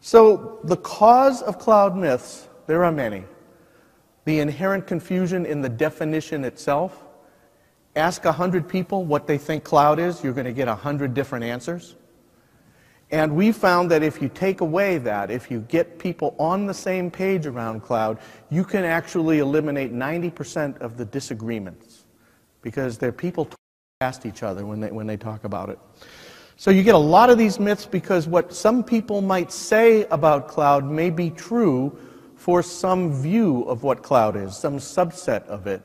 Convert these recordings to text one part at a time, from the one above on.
So, the cause of cloud myths, there are many. The inherent confusion in the definition itself. Ask 100 people what they think cloud is, you're going to get 100 different answers. And we found that if you take away that, if you get people on the same page around cloud, you can actually eliminate 90% of the disagreements because they're people past each other when they, when they talk about it. So you get a lot of these myths because what some people might say about cloud may be true for some view of what cloud is, some subset of it.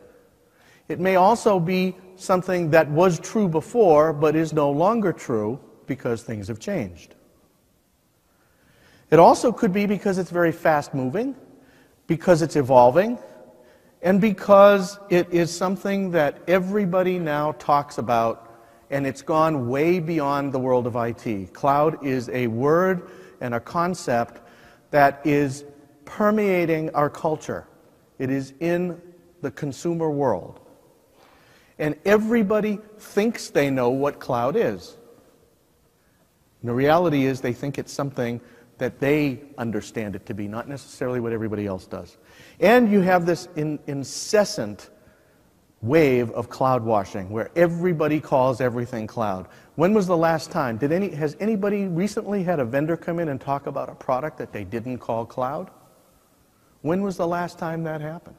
It may also be something that was true before but is no longer true because things have changed. It also could be because it's very fast moving, because it's evolving, and because it is something that everybody now talks about, and it's gone way beyond the world of IT. Cloud is a word and a concept that is permeating our culture, it is in the consumer world. And everybody thinks they know what cloud is. And the reality is, they think it's something that they understand it to be, not necessarily what everybody else does. And you have this in, incessant wave of cloud washing where everybody calls everything cloud. When was the last time? Did any, has anybody recently had a vendor come in and talk about a product that they didn't call cloud? When was the last time that happened?